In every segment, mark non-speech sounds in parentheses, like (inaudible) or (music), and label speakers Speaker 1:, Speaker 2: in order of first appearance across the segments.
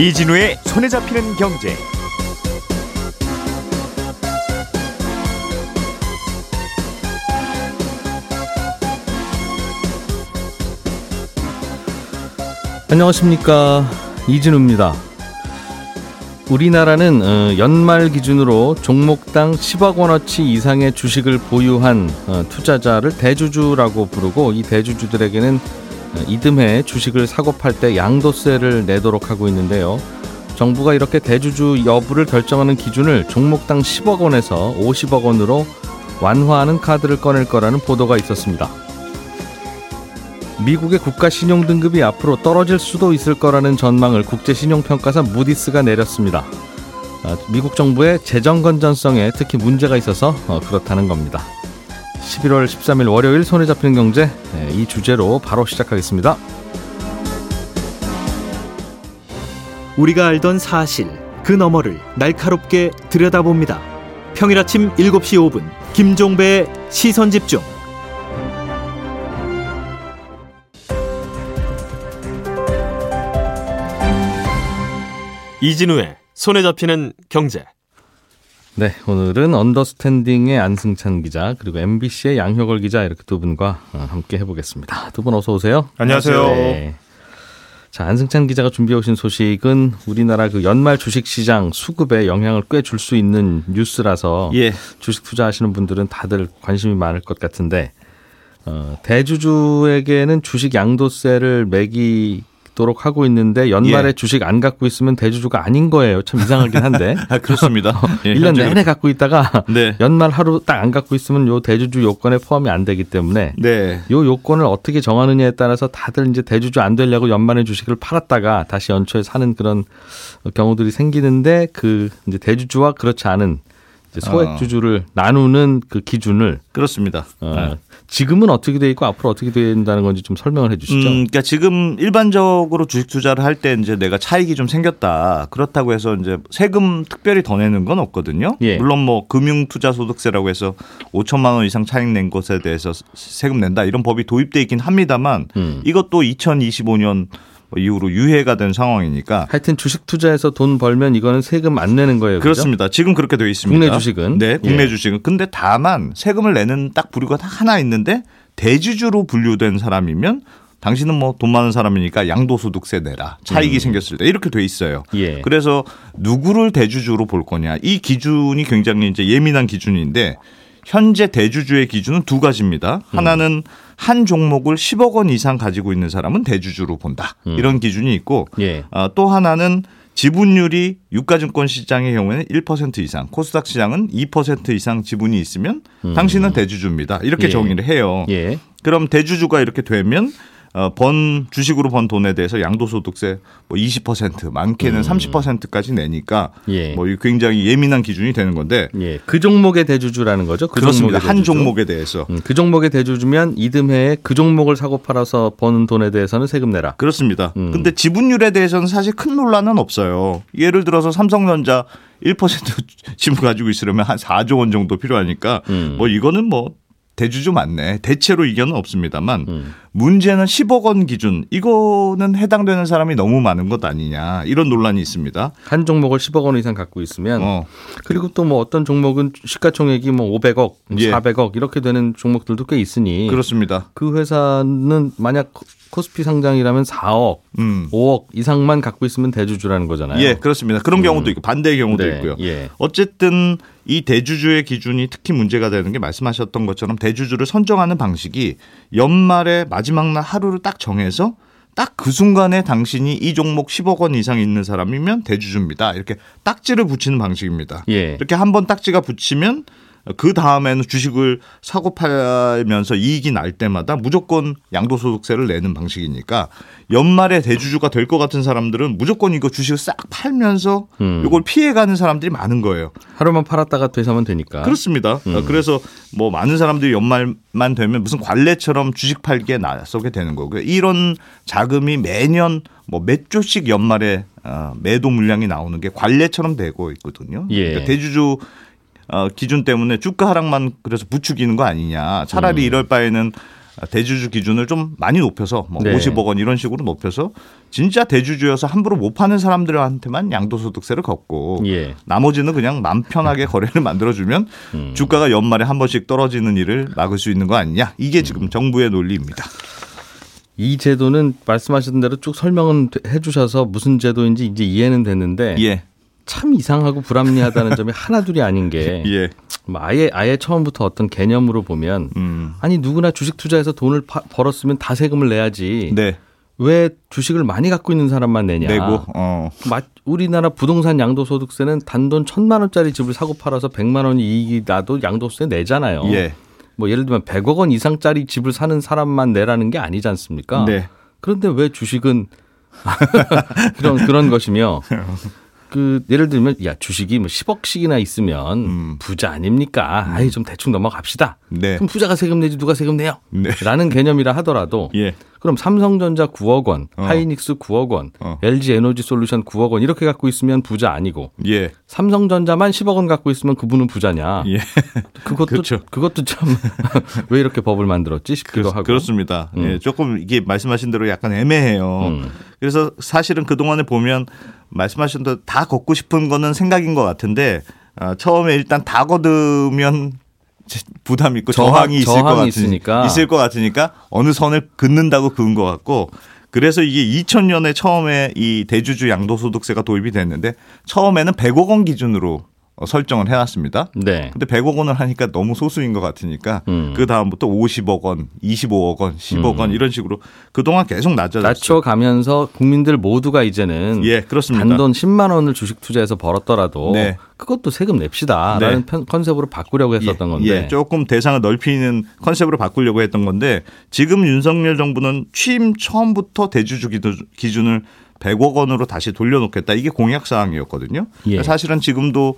Speaker 1: 이진우의 손에 잡히는 경제.
Speaker 2: 안녕하십니까 이진우입니다. 우리나라는 어, 연말 기준으로 종목당 10억 원어치 이상의 주식을 보유한 어, 투자자를 대주주라고 부르고 이 대주주들에게는 어, 이듬해 주식을 사고 팔 때 양도세를 내도록 하고 있는데요. 정부가 이렇게 대주주 여부를 결정하는 기준을 종목당 10억 원에서 50억 원으로 완화하는 카드를 꺼낼 거라는 보도가 있었습니다. 미국의 국가 신용 등급이 앞으로 떨어질 수도 있을 거라는 전망을 국제 신용 평가사 무디스가 내렸습니다. 아, 미국 정부의 재정 건전성에 특히 문제가 있어서 어, 그렇다는 겁니다. 11월 13일 월요일 손에 잡히는 경제 네, 이 주제로 바로 시작하겠습니다.
Speaker 1: 우리가 알던 사실 그 너머를 날카롭게 들여다봅니다. 평일 아침 7시 5분 김종배의 시선 집중. 이진우의 손에 잡히는 경제.
Speaker 2: 네, 오늘은 언더스탠딩의 안승찬 기자 그리고 MBC의 양효걸 기자 이렇게 두 분과 어, 함께 해보겠습니다. 두 분 어서 오세요.
Speaker 3: 안녕하세요.
Speaker 2: 네. 자, 안승찬 기자가 준비해 오신 소식은 우리나라 그 연말 주식 시장 수급에 영향을 꽤 줄 수 있는 뉴스라서
Speaker 3: 예.
Speaker 2: 주식 투자하시는 분들은 다들 관심이 많을 것 같은데 어, 대주주에게는 주식 양도세를 매기 도록 하고 있는데 연말에
Speaker 3: 예.
Speaker 2: 주식 안 갖고 있으면 대주주가 아닌 거예요. 참 이상하긴 한데. (laughs)
Speaker 3: 아, 그렇습니다. 예,
Speaker 2: 1년
Speaker 3: 현재
Speaker 2: 내내 갖고 있다가
Speaker 3: 네.
Speaker 2: 연말 하루 딱 안 갖고 있으면 요 대주주 요건에 포함이 안 되기 때문에
Speaker 3: 네.
Speaker 2: 요 요건을 어떻게 정하느냐에 따라서 다들 이제 대주주 안 되려고 연말에 주식을 팔았다가 다시 연초에 사는 그런 경우들이 생기는데 그 이제 대주주와 그렇지 않은 소액
Speaker 3: 어.
Speaker 2: 주주를 나누는 그 기준을
Speaker 3: 그렇습니다.
Speaker 2: 어,
Speaker 3: 네.
Speaker 2: 지금은 어떻게 돼 있고 앞으로 어떻게 된다는 건지 좀 설명을 해 주시죠.
Speaker 3: 음, 그러니까 지금 일반적으로 주식 투자를 할 때 이제 내가 차익이 좀 생겼다. 그렇다고 해서 이제 세금 특별히 더 내는 건 없거든요.
Speaker 2: 예.
Speaker 3: 물론 뭐 금융 투자 소득세라고 해서 5천만 원 이상 차익 낸 것에 대해서 세금 낸다 이런 법이 도입돼 있긴 합니다만
Speaker 2: 음.
Speaker 3: 이것도 2025년 이후로 유예가 된 상황이니까
Speaker 2: 하여튼 주식 투자해서 돈 벌면 이거는 세금 안 내는 거예요. 그죠?
Speaker 3: 그렇습니다. 지금 그렇게 되어 있습니다.
Speaker 2: 국내 주식은?
Speaker 3: 네, 국내
Speaker 2: 예.
Speaker 3: 주식은. 근데 다만 세금을 내는 딱 부류가 딱 하나 있는데 대주주로 분류된 사람이면 당신은 뭐 돈 많은 사람이니까 양도소득세 내라. 차익이 생겼을 때 이렇게 돼 있어요.
Speaker 2: 음. 예.
Speaker 3: 그래서 누구를 대주주로 볼 거냐. 이 기준이 굉장히 이제 예민한 기준인데 현재 대주주의 기준은 두 가지입니다.
Speaker 2: 음.
Speaker 3: 하나는 한 종목을 10억 원 이상 가지고 있는 사람은 대주주로 본다.
Speaker 2: 음.
Speaker 3: 이런 기준이 있고
Speaker 2: 예.
Speaker 3: 어, 또 하나는 지분율이 유가증권 시장의 경우에는 1% 이상, 코스닥 시장은 2% 이상 지분이 있으면 당신은 대주주입니다. 이렇게
Speaker 2: 음. 예.
Speaker 3: 정의를 해요.
Speaker 2: 예.
Speaker 3: 그럼 대주주가 이렇게 되면 어, 번 주식으로 번 돈에 대해서 양도소득세 뭐 20% 많게는 30%까지 내니까
Speaker 2: 음. 예.
Speaker 3: 뭐 굉장히 예민한 기준이 되는 건데
Speaker 2: 예. 그 종목의 대주주라는 거죠. 그
Speaker 3: 그렇습니다.
Speaker 2: 종목의
Speaker 3: 한
Speaker 2: 대주주.
Speaker 3: 종목에 대해서
Speaker 2: 음, 그 종목의 대주주면 이듬해에 그 종목을 사고 팔아서 버는 돈에 대해서는 세금 내라.
Speaker 3: 그렇습니다.
Speaker 2: 음.
Speaker 3: 근데 지분율에 대해서는 사실 큰 논란은 없어요. 예를 들어서 삼성전자 1% (laughs) 지분 가지고 있으려면 한 4조 원 정도 필요하니까
Speaker 2: 음.
Speaker 3: 뭐 이거는 뭐 대주주 맞네. 대체로 이견은 없습니다만
Speaker 2: 음.
Speaker 3: 문제는 10억 원 기준 이거는 해당되는 사람이 너무 많은 것 아니냐 이런 논란이 있습니다.
Speaker 2: 한 종목을 10억 원 이상 갖고 있으면
Speaker 3: 어.
Speaker 2: 그리고 또 뭐 어떤 종목은 시가총액이 뭐 500억,
Speaker 3: 예.
Speaker 2: 400억 이렇게 되는 종목들도 꽤 있으니
Speaker 3: 그렇습니다.
Speaker 2: 그 회사는 만약 코- 코스피 상장이라면 4억,
Speaker 3: 음.
Speaker 2: 5억 이상만 갖고 있으면 대주주라는 거잖아요.
Speaker 3: 예, 그렇습니다. 그런 경우도 있고 반대의 경우도
Speaker 2: 네,
Speaker 3: 있고요.
Speaker 2: 예.
Speaker 3: 어쨌든 이 대주주의 기준이 특히 문제가 되는 게 말씀하셨던 것처럼 대주주를 선정하는 방식이 연말에 마지막 날 하루를 딱 정해서 딱 그 순간에 당신이 이 종목 10억 원 이상 있는 사람이면 대주주입니다. 이렇게 딱지를 붙이는 방식입니다.
Speaker 2: 예.
Speaker 3: 이렇게 한 번 딱지가 붙이면 그 다음에는 주식을 사고 팔면서 이익이 날 때마다 무조건 양도소득세를 내는 방식이니까 연말에 대주주가 될 것 같은 사람들은 무조건 이거 주식을 싹 팔면서
Speaker 2: 음.
Speaker 3: 이걸 피해가는 사람들이 많은 거예요.
Speaker 2: 하루만 팔았다가 되사면 되니까.
Speaker 3: 그렇습니다.
Speaker 2: 음.
Speaker 3: 어, 그래서 뭐 많은 사람들이 연말만 되면 무슨 관례처럼 주식 팔기에 나서게 되는 거고요. 이런 자금이 매년 뭐 몇 조씩 연말에 어, 매도 물량이 나오는 게 관례처럼 되고 있거든요.
Speaker 2: 예.
Speaker 3: 그러니까 대주주 어, 기준 때문에 주가 하락만 그래서 부추기는 거 아니냐. 차라리 이럴 바에는 대주주 기준을 좀 많이 높여서 뭐
Speaker 2: 네.
Speaker 3: 50억 원 이런 식으로 높여서 진짜 대주주여서 함부로 못 파는 사람들한테만 양도소득세를 걷고
Speaker 2: 예.
Speaker 3: 나머지는 그냥 맘 편하게 (laughs) 거래를 만들어주면
Speaker 2: 음.
Speaker 3: 주가가 연말에 한 번씩 떨어지는 일을 막을 수 있는 거 아니냐 이게 지금 정부의 논리입니다.
Speaker 2: 이 제도는 말씀하신 대로 쭉 설명은 해주셔서 무슨 제도인지 이제 이해는 됐는데
Speaker 3: 예,
Speaker 2: 참 이상하고 불합리하다는 점이 하나둘이 아닌 게 (laughs)
Speaker 3: 예,
Speaker 2: 뭐 아예 아예 처음부터 어떤 개념으로 보면
Speaker 3: 음,
Speaker 2: 아니 누구나 주식 투자해서 돈을 파- 벌었으면 다 세금을 내야지.
Speaker 3: 네,
Speaker 2: 왜 주식을 많이 갖고 있는 사람만 내냐?
Speaker 3: 내고 어,
Speaker 2: 마- 우리나라 부동산 양도소득세는 단돈 천만 원짜리 집을 사고 팔아서 백만 원 이익이 나도 양도세 내잖아요.
Speaker 3: 예,
Speaker 2: 뭐 예를 들면 100억 원 이상짜리 집을 사는 사람만 내라는 게 아니지 않습니까?
Speaker 3: 네,
Speaker 2: 그런데 왜 주식은 (laughs) 그런 그런 것이며 (laughs) 그 예를 들면 야 주식이 뭐 10억씩이나 있으면
Speaker 3: 음.
Speaker 2: 부자 아닙니까? 아이 좀 대충 넘어갑시다.
Speaker 3: 네,
Speaker 2: 그럼 부자가 세금 내지 누가 세금 내요?
Speaker 3: 네,
Speaker 2: 라는 개념이라 하더라도
Speaker 3: 예,
Speaker 2: 그럼 삼성전자 9억 원,
Speaker 3: 어.
Speaker 2: 하이닉스 9억 원,
Speaker 3: 어.
Speaker 2: LG 에너지 솔루션 9억 원 이렇게 갖고 있으면 부자 아니고
Speaker 3: 예,
Speaker 2: 삼성전자만 10억 원 갖고 있으면 그분은 부자냐?
Speaker 3: 예.
Speaker 2: 그것도
Speaker 3: 그렇죠.
Speaker 2: 그것도 참 (laughs) 왜 이렇게 법을 만들었지 싶기도
Speaker 3: 그렇,
Speaker 2: 하고.
Speaker 3: 그렇습니다.
Speaker 2: 음.
Speaker 3: 예, 조금 이게 말씀하신 대로 약간 애매해요.
Speaker 2: 음.
Speaker 3: 그래서 사실은 그 동안에 보면 말씀하신 대로 다 걷고 싶은 거는 생각인 것 같은데 아, 처음에 일단 다 걷으면 부담 있고
Speaker 2: 저항-
Speaker 3: 저항이 있을 것
Speaker 2: 저항이
Speaker 3: 같으니
Speaker 2: 있으니까.
Speaker 3: 있을 것 같으니까 어느 선을 긋는다고 그은 것 같고 그래서 이게 2000년에 처음에 이 대주주 양도소득세가 도입이 됐는데 처음에는 100억 원 기준으로 어, 설정을 해놨습니다.
Speaker 2: 네.
Speaker 3: 근데 100억 원을 하니까 너무 소수인 것 같으니까
Speaker 2: 음.
Speaker 3: 그 다음부터 50억 원, 25억 원, 10억 원 이런 식으로 그동안 계속 낮아졌어요.
Speaker 2: 낮춰가면서 국민들 모두가 이제는
Speaker 3: 예, 그렇습니다.
Speaker 2: 단돈 10만 원을 주식 투자해서 벌었더라도
Speaker 3: 네.
Speaker 2: 그것도 세금 냅시다라는
Speaker 3: 네.
Speaker 2: 편- 컨셉으로 바꾸려고 했었던 건데.
Speaker 3: 예, 조금 대상을 넓히는 컨셉으로 바꾸려고 했던 건데 지금 윤석열 정부는 취임 처음부터 대주주 기준을 100억 원으로 다시 돌려놓겠다. 이게 공약 사항이었거든요.
Speaker 2: 예.
Speaker 3: 사실은 지금도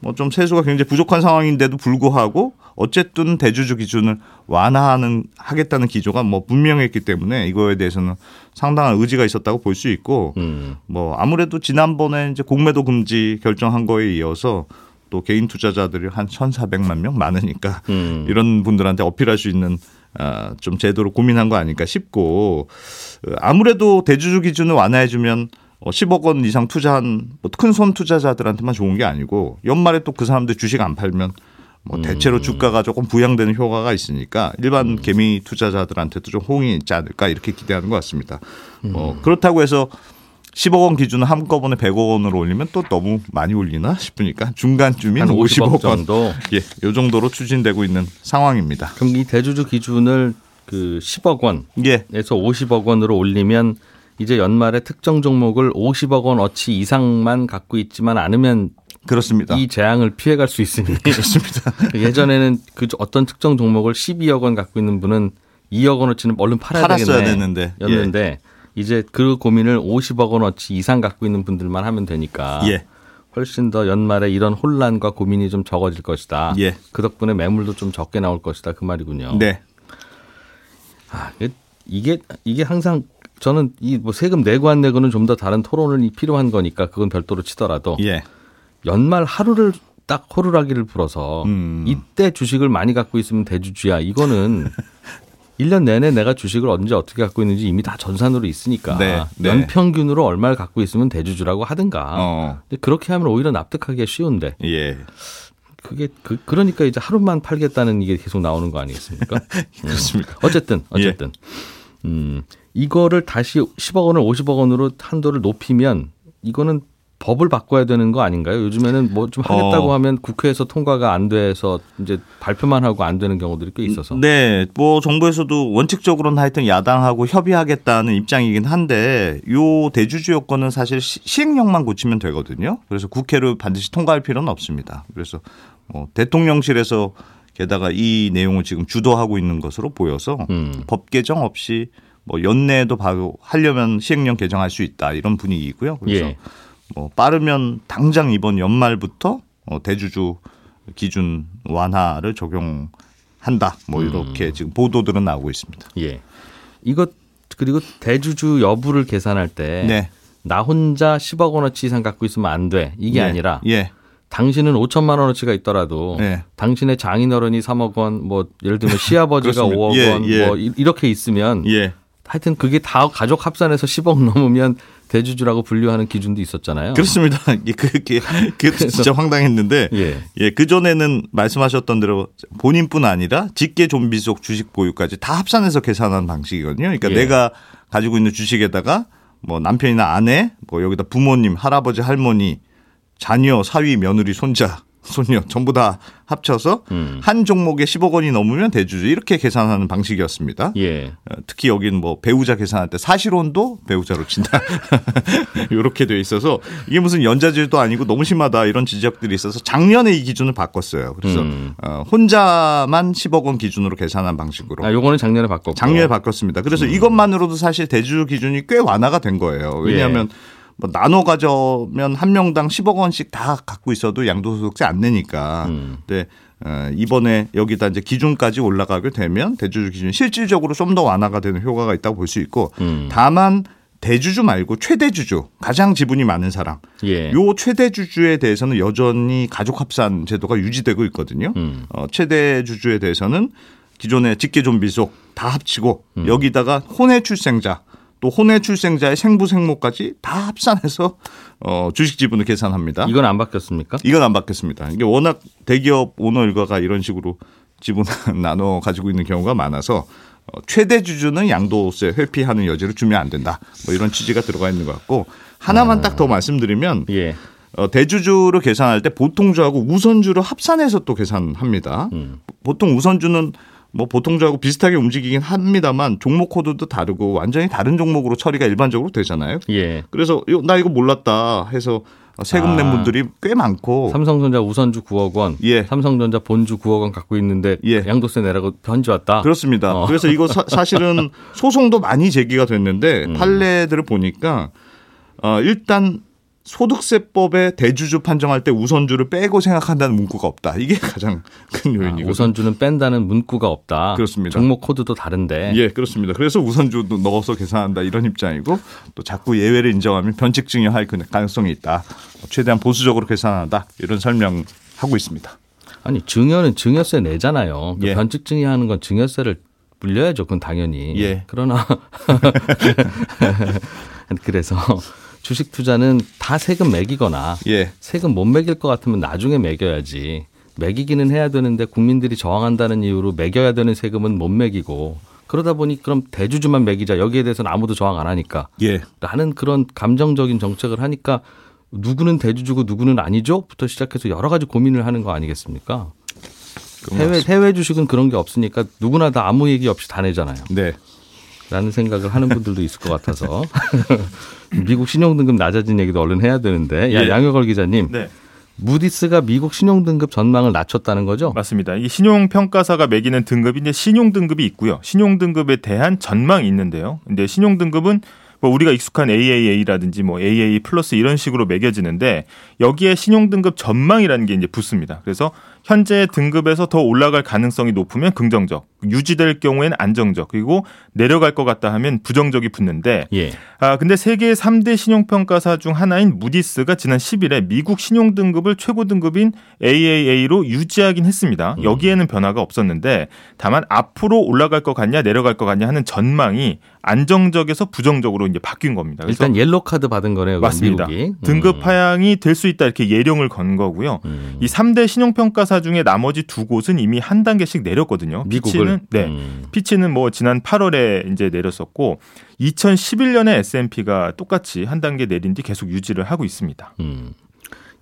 Speaker 3: 뭐 좀 세수가 굉장히 부족한 상황인데도 불구하고 어쨌든 대주주 기준을 완화하는 하겠다는 기조가 뭐 분명했기 때문에 이거에 대해서는 상당한 의지가 있었다고 볼 수 있고
Speaker 2: 음.
Speaker 3: 뭐 아무래도 지난번에 이제 공매도 금지 결정한 거에 이어서 또 개인 투자자들이 한 1,400만 명 많으니까
Speaker 2: 음.
Speaker 3: 이런 분들한테 어필할 수 있는 아, 좀 제도를 고민한 거 아닐까 싶고 어, 아무래도 대주주 기준을 완화해주면 어, 10억 원 이상 투자한 뭐 큰손 투자자들한테만 좋은 게 아니고 연말에 또 그 사람들 주식 안 팔면 뭐 대체로 주가가 조금 부양되는 효과가 있으니까 일반 개미 투자자들한테도 좀 호응이 있지 않을까 이렇게 기대하는 것 같습니다. 어, 그렇다고 해서 10억 원 기준을 한꺼번에 100억 원으로 올리면 또 너무 많이 올리나 싶으니까 중간쯤인
Speaker 2: 한
Speaker 3: 50억,
Speaker 2: 50억
Speaker 3: 원
Speaker 2: 정도.
Speaker 3: 예, 요 정도로 추진되고 있는 상황입니다.
Speaker 2: 그럼 이 대주주 기준을 그 10억 원에서
Speaker 3: 예,
Speaker 2: 50억 원으로 올리면 이제 연말에 특정 종목을 50억 원 어치 이상만 갖고 있지만 않으면
Speaker 3: 그렇습니다.
Speaker 2: 이 재앙을 피해갈 수 있으니 (laughs)
Speaker 3: 그렇습니다. (laughs)
Speaker 2: 예전에는 그 어떤 특정 종목을 12억 원 갖고 있는 분은 2억 원어치는 얼른 팔아야
Speaker 3: 팔았어야
Speaker 2: 되겠네
Speaker 3: 됐는데. 예.
Speaker 2: 였는데 이제 그 고민을 50억 원어치 이상 갖고 있는 분들만 하면 되니까
Speaker 3: 예,
Speaker 2: 훨씬 더 연말에 이런 혼란과 고민이 좀 적어질 것이다.
Speaker 3: 예.
Speaker 2: 그 덕분에 매물도 좀 적게 나올 것이다 그 말이군요.
Speaker 3: 네,
Speaker 2: 아, 이게 이게 항상 저는 이 뭐 세금 내고 안 내고는 좀 더 다른 토론이 필요한 거니까 그건 별도로 치더라도
Speaker 3: 예,
Speaker 2: 연말 하루를 딱 호루라기를 불어서
Speaker 3: 음.
Speaker 2: 이때 주식을 많이 갖고 있으면 대주주야. 이거는 (laughs) 1년 내내 내가 주식을 언제 어떻게 갖고 있는지 이미 다 전산으로 있으니까
Speaker 3: 네, 네.
Speaker 2: 연평균으로 얼마를 갖고 있으면 대주주라고 하든가.
Speaker 3: 어,
Speaker 2: 근데 그렇게 하면 오히려 납득하기가 쉬운데
Speaker 3: 예,
Speaker 2: 그게 그, 그러니까 이제 하루만 팔겠다는 이게 계속 나오는 거 아니겠습니까? (laughs)
Speaker 3: 그렇습니다.
Speaker 2: 어쨌든 어쨌든 음 이거를 다시 10억 원을 50억 원으로 한도를 높이면 이거는 법을 바꿔야 되는 거 아닌가요? 요즘에는 뭐 좀 하겠다고
Speaker 3: 어.
Speaker 2: 하면 국회에서 통과가 안 돼서 이제 발표만 하고 안 되는 경우들이 꽤 있어서
Speaker 3: 네, 뭐 정부에서도 원칙적으로는 하여튼 야당하고 협의하겠다는 입장이긴 한데 요 대주주 요건은 사실 시- 시행령만 고치면 되거든요. 그래서 국회를 반드시 통과할 필요는 없습니다. 그래서 뭐 대통령실에서 게다가 이 내용을 지금 주도하고 있는 것으로 보여서
Speaker 2: 음.
Speaker 3: 법 개정 없이 뭐 연내에도 바로 하려면 시행령 개정할 수 있다 이런 분위기이고요. 그래서
Speaker 2: 예.
Speaker 3: 뭐 빠르면 당장 이번 연말부터 어, 대주주 기준 완화를 적용한다. 뭐 이렇게
Speaker 2: 음.
Speaker 3: 지금 보도들은 나오고 있습니다.
Speaker 2: 예. 이것 그리고 대주주 여부를 계산할 때나
Speaker 3: 네.
Speaker 2: 혼자 10억 원어치 이상 갖고 있으면 안 돼. 이게
Speaker 3: 예.
Speaker 2: 아니라
Speaker 3: 예.
Speaker 2: 당신은 5천만 원어치가 있더라도
Speaker 3: 네.
Speaker 2: 당신의 장인어른이 3억 원, 뭐 예를 들면 (laughs) 시아버지가
Speaker 3: 그렇습니다.
Speaker 2: 5억
Speaker 3: 예,
Speaker 2: 원,
Speaker 3: 예.
Speaker 2: 뭐 이- 이렇게 있으면
Speaker 3: 예.
Speaker 2: 하여튼 그게 다 가족 합산해서 10억 넘으면 대주주라고 분류하는 기준도 있었잖아요.
Speaker 3: 그렇습니다. 이게 (laughs) 그게 그 진짜 황당했는데
Speaker 2: 예.
Speaker 3: 예, 그 전에는 말씀하셨던 대로 본인뿐 아니라 직계 좀비 속 주식 보유까지 다 합산해서 계산하는 방식이거든요. 그러니까
Speaker 2: 예.
Speaker 3: 내가 가지고 있는 주식에다가 뭐 남편이나 아내, 뭐 여기다 부모님, 할아버지, 할머니, 자녀, 사위, 며느리, 손자, 손녀 전부 다 합쳐서
Speaker 2: 음.
Speaker 3: 한 종목에 10억 원이 넘으면 대주주 이렇게 계산하는 방식이었습니다.
Speaker 2: 예.
Speaker 3: 어, 특히 여기는 뭐 배우자 계산할 때 사실혼도 배우자로 친다. (laughs) 이렇게 돼 있어서 이게 무슨 연자질도 아니고 너무 심하다 이런 지적들이 있어서 작년에 이 기준을 바꿨어요. 그래서
Speaker 2: 음.
Speaker 3: 어, 혼자만 10억 원 기준으로 계산한 방식으로
Speaker 2: 아, 요거는 작년에 바꿨고.
Speaker 3: 작년에 바꿨습니다. 그래서 이것만으로도 사실 대주주 기준이 꽤 완화가 된 거예요. 왜냐하면 뭐 나눠 가져면 한 명당 10억 원씩 다 갖고 있어도 양도소득세 안 내니까.
Speaker 2: 음.
Speaker 3: 근데 어, 이번에 여기다 이제 기준까지 올라가게 되면 대주주 기준이 실질적으로 좀 더 완화가 되는 효과가 있다고 볼 수 있고
Speaker 2: 음.
Speaker 3: 다만 대주주 말고 최대주주 가장 지분이 많은 사람
Speaker 2: 예.
Speaker 3: 요 최대주주에 대해서는 여전히 가족합산 제도가 유지되고 있거든요.
Speaker 2: 음.
Speaker 3: 어, 최대주주에 대해서는 기존의 직계 좀비속 다 합치고
Speaker 2: 음.
Speaker 3: 여기다가 혼외 출생자 또 혼외 출생자의 생부 생모까지 다 합산해서 어, 주식 지분을 계산합니다.
Speaker 2: 이건 안 바뀌었습니까?
Speaker 3: 이건 안 받겠습니다. 이게 워낙 대기업 오너 일가가 이런 식으로 지분 (laughs) 나눠 가지고 있는 경우가 많아서 어, 최대 주주는 양도세 회피하는 여지를 주면 안 된다. 뭐 이런 취지가 들어가 있는 것 같고 하나만 딱 더 말씀드리면
Speaker 2: 예.
Speaker 3: 어, 대주주를 계산할 때 보통주하고 우선주를 합산해서 또 계산합니다.
Speaker 2: 음.
Speaker 3: 보통 우선주는 뭐 보통주하고 비슷하게 움직이긴 합니다만 종목 코드도 다르고 완전히 다른 종목으로 처리가 일반적으로 되잖아요.
Speaker 2: 예.
Speaker 3: 그래서 나 이거 몰랐다 해서 세금 낸
Speaker 2: 아.
Speaker 3: 분들이 꽤 많고
Speaker 2: 삼성전자 우선주 9억 원,
Speaker 3: 예.
Speaker 2: 삼성전자 본주 9억 원 갖고 있는데
Speaker 3: 예.
Speaker 2: 양도세 내라고 편지 왔다.
Speaker 3: 그렇습니다.
Speaker 2: 어.
Speaker 3: 그래서 이거 사, 실은 (laughs) 소송도 많이 제기가 됐는데
Speaker 2: 음.
Speaker 3: 판례들을 보니까 어, 일단 소득세법에 대주주 판정할 때 우선주를 빼고 생각한다는 문구가 없다. 이게 (laughs) 가장 큰
Speaker 2: 아,
Speaker 3: 요인이거든요.
Speaker 2: 우선주는 뺀다는 문구가 없다.
Speaker 3: 그렇습니다.
Speaker 2: 종목 코드도 다른데.
Speaker 3: 예, 그렇습니다. 그래서 우선주도 넣어서 계산한다 이런 입장이고 또 자꾸 예외를 인정하면 변칙 증여할 그 가능성이 있다. 최대한 보수적으로 계산한다 이런 설명하고 있습니다.
Speaker 2: 아니 증여는 증여세 내잖아요. 그
Speaker 3: 예.
Speaker 2: 변칙 증여하는 건 증여세를 물려야죠. 그건 당연히.
Speaker 3: 예.
Speaker 2: 그러나 (laughs) 그래서 주식 투자는 다 세금 매기거나
Speaker 3: 예,
Speaker 2: 세금 못 매길 것 같으면 나중에 매겨야지. 매기기는 해야 되는데 국민들이 저항한다는 이유로 매겨야 되는 세금은 못 매기고 그러다 보니 그럼 대주주만 매기자 여기에 대해서는 아무도 저항 안 하니까
Speaker 3: 예,
Speaker 2: 라는 그런 감정적인 정책을 하니까 누구는 대주주고 누구는 아니죠?부터 시작해서 여러 가지 고민을 하는 거 아니겠습니까? 해외
Speaker 3: 같습니다.
Speaker 2: 해외 주식은 그런 게 없으니까 누구나 다 아무 얘기 없이 다 내잖아요.
Speaker 3: 네,
Speaker 2: 라는 생각을 하는 분들도 있을 것 같아서 (laughs) 미국 신용등급 낮아진 얘기도 얼른 해야 되는데 야
Speaker 3: 예.
Speaker 2: 양효걸 기자님
Speaker 4: 네,
Speaker 2: 무디스가 미국 신용등급 전망을 낮췄다는 거죠?
Speaker 4: 맞습니다. 이 신용평가사가 매기는 등급이 이제 신용등급이 있고요. 신용등급에 대한 전망이 있는데요. 근데 신용등급은 뭐 우리가 익숙한 AAA라든지 뭐 AA 플러스 이런 식으로 매겨지는데 여기에 신용등급 전망이라는 게 이제 붙습니다. 그래서 현재 등급에서 더 올라갈 가능성이 높으면 긍정적, 유지될 경우에는 안정적, 그리고 내려갈 것 같다 하면 부정적이 붙는데
Speaker 2: 예.
Speaker 4: 아, 근데 세계 3대 신용평가사 중 하나인 무디스가 지난 10일에 미국 신용 등급을 최고 등급인 AAA로 유지하긴 했습니다.
Speaker 2: 음.
Speaker 4: 여기에는 변화가 없었는데 다만 앞으로 올라갈 것 같냐 내려갈 것 같냐 하는 전망이 안정적에서 부정적으로 이제 바뀐 겁니다.
Speaker 2: 일단 옐로 카드 받은 거네요.
Speaker 4: 맞습니다.
Speaker 2: 미국이.
Speaker 4: 등급 하향이 될 수 있다 이렇게 예령을 건 거고요.
Speaker 2: 음.
Speaker 4: 이 3대 신용평가사 중에 나머지 두 곳은 이미 한 단계씩 내렸거든요.
Speaker 2: 미국을
Speaker 4: 피치는 네.
Speaker 2: 음.
Speaker 4: 피치는 뭐 지난 8월에 이제 내렸었고 2011년에 S&P가 똑같이 한 단계 내린 뒤 계속 유지를 하고 있습니다.
Speaker 2: 음.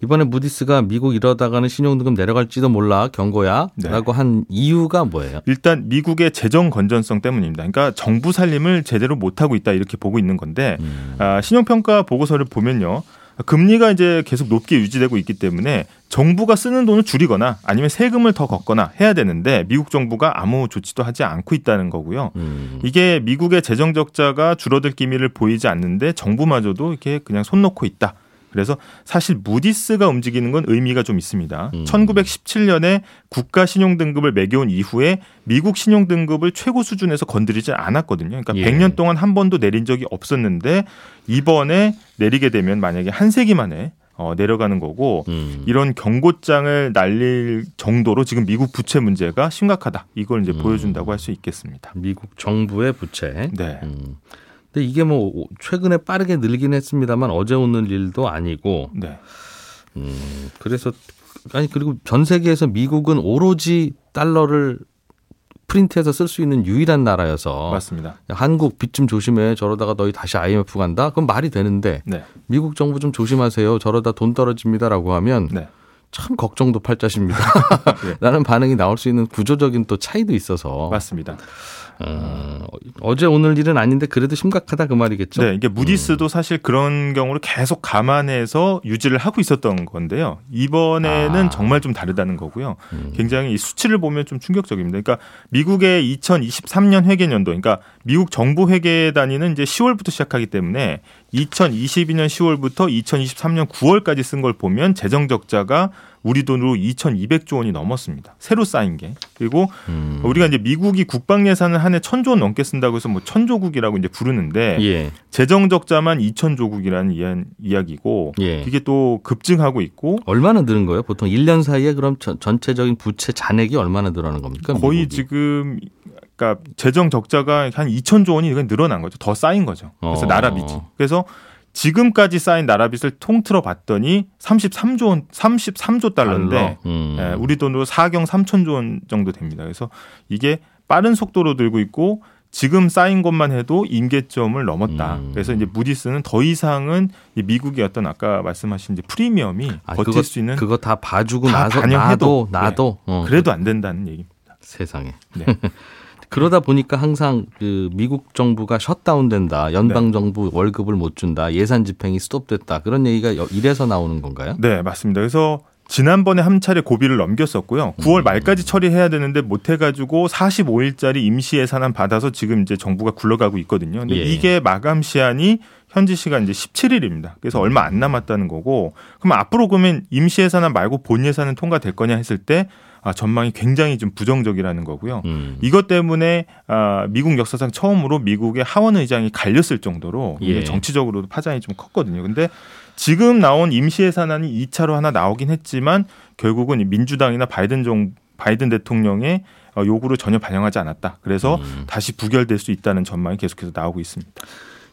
Speaker 2: 이번에 무디스가 미국 이러다가는 신용등급 내려갈지도 몰라 경고야라고
Speaker 4: 네.
Speaker 2: 한 이유가 뭐예요?
Speaker 4: 일단 미국의 재정 건전성 때문입니다. 그러니까 정부 살림을 제대로 못 하고 있다 이렇게 보고 있는 건데
Speaker 2: 음.
Speaker 4: 아, 신용평가 보고서를 보면요. 금리가 이제 계속 높게 유지되고 있기 때문에 정부가 쓰는 돈을 줄이거나 아니면 세금을 더 걷거나 해야 되는데 미국 정부가 아무 조치도 하지 않고 있다는 거고요.
Speaker 2: 음.
Speaker 4: 이게 미국의 재정 적자가 줄어들 기미를 보이지 않는데 정부마저도 이렇게 그냥 손 놓고 있다. 그래서 사실 무디스가 움직이는 건 의미가 좀 있습니다.
Speaker 2: 음.
Speaker 4: 1917년에 국가 신용 등급을 매겨온 이후에 미국 신용 등급을 최고 수준에서 건드리지 않았거든요. 그러니까
Speaker 2: 예.
Speaker 4: 100년 동안 한 번도 내린 적이 없었는데 이번에 내리게 되면 만약에 한 세기 만에 어, 내려가는 거고
Speaker 2: 음.
Speaker 4: 이런 경고장을 날릴 정도로 지금 미국 부채 문제가 심각하다. 이걸 이제
Speaker 2: 음.
Speaker 4: 보여준다고 할 수 있겠습니다.
Speaker 2: 미국 정부의 부채.
Speaker 4: 네.
Speaker 2: 음. 근데 이게 뭐 최근에 빠르게 늘긴 했습니다만 어제 오늘 일도 아니고
Speaker 4: 네.
Speaker 2: 음, 그래서 아니 그리고 전 세계에서 미국은 오로지 달러를 프린트해서 쓸 수 있는 유일한 나라여서
Speaker 4: 맞습니다.
Speaker 2: 한국 빚 좀 조심해 저러다가 너희 다시 IMF 간다 그럼 말이 되는데
Speaker 4: 네.
Speaker 2: 미국 정부 좀 조심하세요 저러다 돈 떨어집니다라고 하면
Speaker 4: 네.
Speaker 2: 참 걱정도 팔자십니다. (laughs)
Speaker 4: 네. (laughs)
Speaker 2: 라는 반응이 나올 수 있는 구조적인 또 차이도 있어서
Speaker 4: 맞습니다.
Speaker 2: 어, 어제 오늘 일은 아닌데 그래도 심각하다 그 말이겠죠.
Speaker 4: 네, 이게 무디스도 사실 그런 경우를 계속 감안해서 유지를 하고 있었던 건데요. 이번에는
Speaker 2: 아.
Speaker 4: 정말 좀 다르다는 거고요.
Speaker 2: 음.
Speaker 4: 굉장히 이 수치를 보면 좀 충격적입니다. 그러니까 미국의 2023년 회계년도, 그러니까 미국 정부 회계 단위는 이제 10월부터 시작하기 때문에 2022년 10월부터 2023년 9월까지 쓴 걸 보면 재정 적자가 우리 돈으로 2,200조 원이 넘었습니다. 새로 쌓인 게. 그리고
Speaker 2: 음.
Speaker 4: 우리가 이제 미국이 국방 예산을 한해 천조 원 넘게 쓴다고 해서 뭐 천조국이라고 이제 부르는데
Speaker 2: 예.
Speaker 4: 재정 적자만 2천조국이라는 이야- 이야기고
Speaker 2: 예.
Speaker 4: 이게 또 급증하고 있고
Speaker 2: 얼마나 늘은 거예요? 보통 1년 사이에 그럼 전, 전체적인 부채 잔액이 얼마나 늘어나는 겁니까?
Speaker 4: 거의
Speaker 2: 미국이?
Speaker 4: 지금 그러니까 재정 적자가 한 2천조 원이 늘어난 거죠. 더 쌓인 거죠. 그래서
Speaker 2: 어.
Speaker 4: 나라 빚이. 그래서 지금까지 쌓인 나라 빚을 통틀어 봤더니 33조 원, 33조 달러인데
Speaker 2: 달러? 음.
Speaker 4: 예, 우리 돈으로 4경 3천조 원 정도 됩니다. 그래서 이게 빠른 속도로 들고 있고 지금 쌓인 것만 해도 임계점을 넘었다.
Speaker 2: 음.
Speaker 4: 그래서 이제 무디스는 더 이상은 이 미국의 어떤 아까 말씀하신 이제 프리미엄이
Speaker 2: 아,
Speaker 4: 버틸
Speaker 2: 그거,
Speaker 4: 수 있는
Speaker 2: 그거 다 봐주고
Speaker 4: 다
Speaker 2: 나서
Speaker 4: 반영해도,
Speaker 2: 나도 나도 어,
Speaker 4: 그래도 안 된다는 얘기입니다.
Speaker 2: 세상에.
Speaker 4: 네. (laughs)
Speaker 2: 그러다 보니까 항상 그 미국 정부가 셧다운된다. 연방 정부 월급을 못 준다. 예산 집행이 스톱됐다. 그런 얘기가 여- 이래서 나오는 건가요?
Speaker 4: 네, 맞습니다. 그래서 지난번에 한 차례 고비를 넘겼었고요. 9월 말까지 처리해야 되는데 못 해가지고 45일짜리 임시 예산안 받아서 지금 이제 정부가 굴러가고 있거든요. 근데
Speaker 2: 예.
Speaker 4: 이게 마감 시한이 현지 시간 이제 17일입니다. 그래서 얼마 안 남았다는 거고, 그럼 앞으로 그러면 임시 예산안 말고 본 예산은 통과될 거냐 했을 때 아, 전망이 굉장히 좀 부정적이라는 거고요.
Speaker 2: 음.
Speaker 4: 이것 때문에 아, 미국 역사상 처음으로 미국의 하원 의장이 갈렸을 정도로
Speaker 2: 예.
Speaker 4: 정치적으로도 파장이 좀 컸거든요. 근데 지금 나온 임시 예산안이 2차로 하나 나오긴 했지만 결국은 이 민주당이나 바이든 정 바이든 대통령의 어, 요구를 전혀 반영하지 않았다. 그래서
Speaker 2: 음.
Speaker 4: 다시 부결될 수 있다는 전망이 계속해서 나오고 있습니다.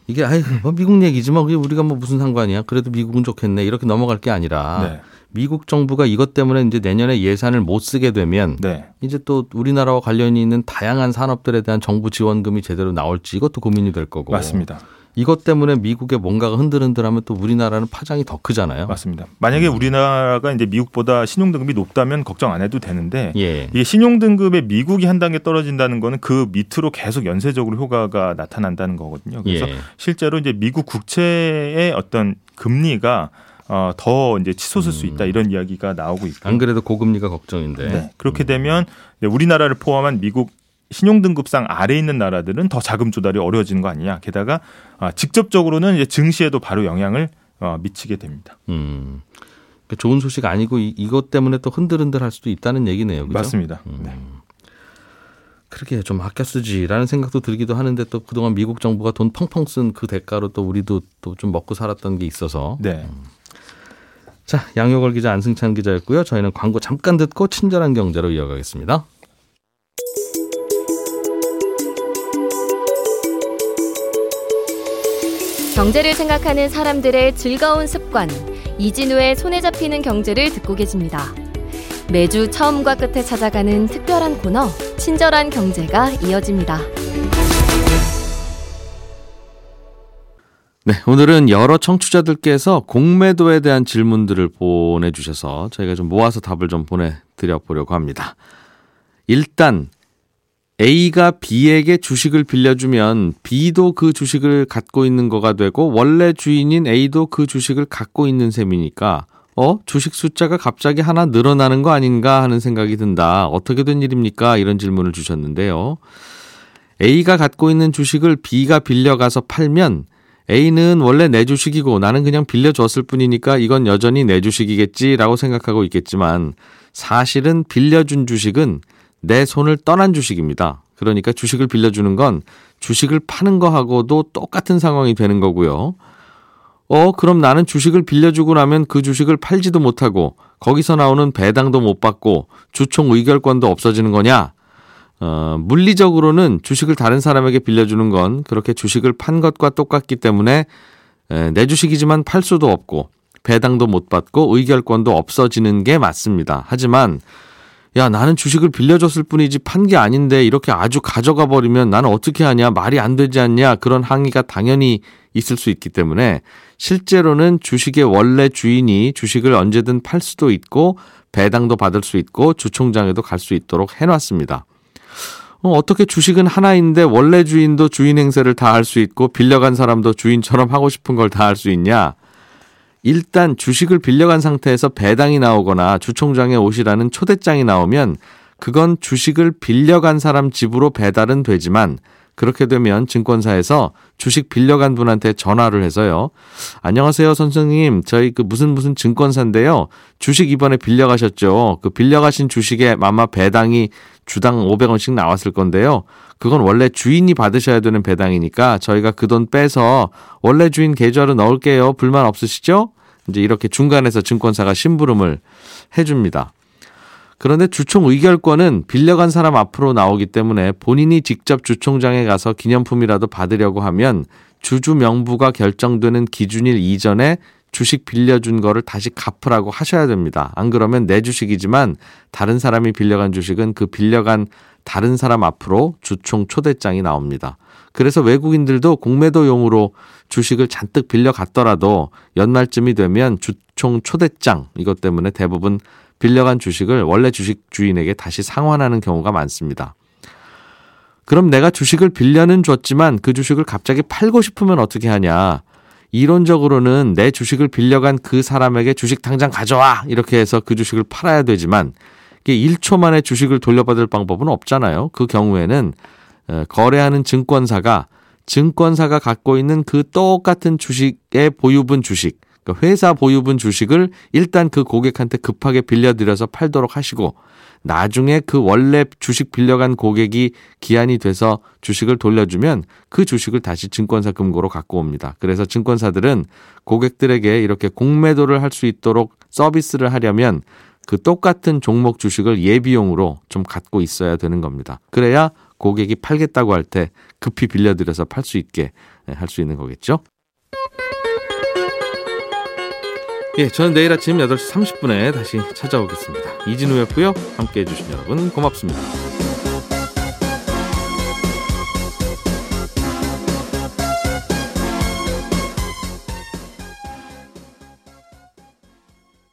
Speaker 2: 이게 아이 뭐 미국 얘기지만 그게 우리가 뭐 무슨 상관이야? 그래도 미국은 좋겠네. 이렇게 넘어갈 게 아니라
Speaker 4: 네.
Speaker 2: 미국 정부가 이것 때문에 이제 내년에 예산을 못 쓰게 되면
Speaker 4: 네.
Speaker 2: 이제 또 우리나라와 관련이 있는 다양한 산업들에 대한 정부 지원금이 제대로 나올지 이것도 고민이 될 거고.
Speaker 4: 맞습니다.
Speaker 2: 이것 때문에 미국의 뭔가가 흔들흔들하면 또 우리나라는 파장이 더 크잖아요.
Speaker 4: 맞습니다. 만약에 우리나라가 이제 미국보다 신용 등급이 높다면 걱정 안 해도 되는데
Speaker 2: 예.
Speaker 4: 이게 신용 등급에 미국이 한 단계 떨어진다는 거는 그 밑으로 계속 연쇄적으로 효과가 나타난다는 거거든요. 그래서
Speaker 2: 예.
Speaker 4: 실제로 이제 미국 국채의 어떤 금리가 어, 더 이제 치솟을 수 있다 이런 이야기가 나오고 있고.
Speaker 2: 안 그래도 고금리가 걱정인데.
Speaker 4: 네. 그렇게 되면 이제 우리나라를 포함한 미국 신용등급상 아래 있는 나라들은 더 자금 조달이 어려워지는 거 아니냐. 게다가 아, 직접적으로는 이제 증시에도 바로 영향을 어, 미치게 됩니다.
Speaker 2: 음. 그 좋은 소식 아니고 이, 이것 때문에 또 흔들흔들 할 수도 있다는 얘기네요. 그죠?
Speaker 4: 맞습니다.
Speaker 2: 음.
Speaker 4: 네.
Speaker 2: 그렇게 좀 아껴 쓰지라는 생각도 들기도 하는데 또 그동안 미국 정부가 돈 펑펑 쓴 그 대가로 또 우리도 또 좀 먹고 살았던 게 있어서
Speaker 4: 네.
Speaker 2: 자 양효걸 기자 안승찬 기자였고요. 저희는 광고 잠깐 듣고 친절한 경제로 이어가겠습니다.
Speaker 5: 경제를 생각하는 사람들의 즐거운 습관 이진우의 손에 잡히는 경제를 듣고 계십니다. 매주 처음과 끝에 찾아가는 특별한 코너 친절한 경제가 이어집니다.
Speaker 2: 네, 오늘은 여러 청취자들께서 공매도에 대한 질문들을 보내주셔서 저희가 좀 모아서 답을 좀 보내드려 보려고 합니다. 일단 A가 B에게 주식을 빌려주면 B도 그 주식을 갖고 있는 거가 되고 원래 주인인 A도 그 주식을 갖고 있는 셈이니까 어 주식 숫자가 갑자기 하나 늘어나는 거 아닌가 하는 생각이 든다. 어떻게 된 일입니까? 이런 질문을 주셨는데요. A가 갖고 있는 주식을 B가 빌려가서 팔면 A는 원래 내 주식이고 나는 그냥 빌려줬을 뿐이니까 이건 여전히 내 주식이겠지라고 생각하고 있겠지만 사실은 빌려준 주식은 내 손을 떠난 주식입니다. 그러니까 주식을 빌려주는 건 주식을 파는 거하고도 똑같은 상황이 되는 거고요. 어, 그럼 나는 주식을 빌려주고 나면 그 주식을 팔지도 못하고 거기서 나오는 배당도 못 받고 주총 의결권도 없어지는 거냐? 어, 물리적으로는 주식을 다른 사람에게 빌려주는 건 그렇게 주식을 판 것과 똑같기 때문에 에, 내 주식이지만 팔 수도 없고 배당도 못 받고 의결권도 없어지는 게 맞습니다. 하지만 야 나는 주식을 빌려줬을 뿐이지 판 게 아닌데 이렇게 아주 가져가 버리면 나는 어떻게 하냐 말이 안 되지 않냐 그런 항의가 당연히 있을 수 있기 때문에 실제로는 주식의 원래 주인이 주식을 언제든 팔 수도 있고 배당도 받을 수 있고 주총장에도 갈 수 있도록 해놨습니다. 어, 어떻게 주식은 하나인데 원래 주인도 주인 행세를 다 할 수 있고 빌려간 사람도 주인처럼 하고 싶은 걸 다 할 수 있냐? 일단 주식을 빌려간 상태에서 배당이 나오거나 주총장에 오시라는 초대장이 나오면 그건 주식을 빌려간 사람 집으로 배달은 되지만 그렇게 되면 증권사에서 주식 빌려간 분한테 전화를 해서요. 안녕하세요, 선생님. 저희 그 무슨 무슨 증권사인데요. 주식 이번에 빌려가셨죠. 그 빌려가신 주식에 아마 배당이 주당 500원씩 나왔을 건데요. 그건 원래 주인이 받으셔야 되는 배당이니까 저희가 그 돈 빼서 원래 주인 계좌로 넣을게요. 불만 없으시죠? 이제 이렇게 중간에서 증권사가 심부름을 해줍니다. 그런데 주총 의결권은 빌려간 사람 앞으로 나오기 때문에 본인이 직접 주총장에 가서 기념품이라도 받으려고 하면 주주 명부가 결정되는 기준일 이전에 주식 빌려준 거를 다시 갚으라고 하셔야 됩니다. 안 그러면 내 주식이지만 다른 사람이 빌려간 주식은 그 빌려간 다른 사람 앞으로 주총 초대장이 나옵니다. 그래서 외국인들도 공매도용으로 주식을 잔뜩 빌려갔더라도 연말쯤이 되면 주총 초대장 이것 때문에 대부분 빌려간 주식을 원래 주식 주인에게 다시 상환하는 경우가 많습니다. 그럼 내가 주식을 빌려는 줬지만 그 주식을 갑자기 팔고 싶으면 어떻게 하냐? 이론적으로는 내 주식을 빌려간 그 사람에게 주식 당장 가져와! 이렇게 해서 그 주식을 팔아야 되지만 이게 1초 만에 주식을 돌려받을 방법은 없잖아요. 그 경우에는 어, 거래하는 증권사가 증권사가 갖고 있는 그 똑같은 주식의 보유분 주식, 그러니까 회사 보유분 주식을 일단 그 고객한테 급하게 빌려드려서 팔도록 하시고 나중에 그 원래 주식 빌려간 고객이 기한이 돼서 주식을 돌려주면 그 주식을 다시 증권사 금고로 갖고 옵니다. 그래서 증권사들은 고객들에게 이렇게 공매도를 할 수 있도록 서비스를 하려면 그 똑같은 종목 주식을 예비용으로 좀 갖고 있어야 되는 겁니다. 그래야 고객이 팔겠다고 할 때 급히 빌려드려서 팔 수 있게 할 수 있는 거겠죠. 예, 저는 내일 아침 8시 30분에 다시 찾아오겠습니다. 이진우였고요. 함께 해주신 여러분 고맙습니다.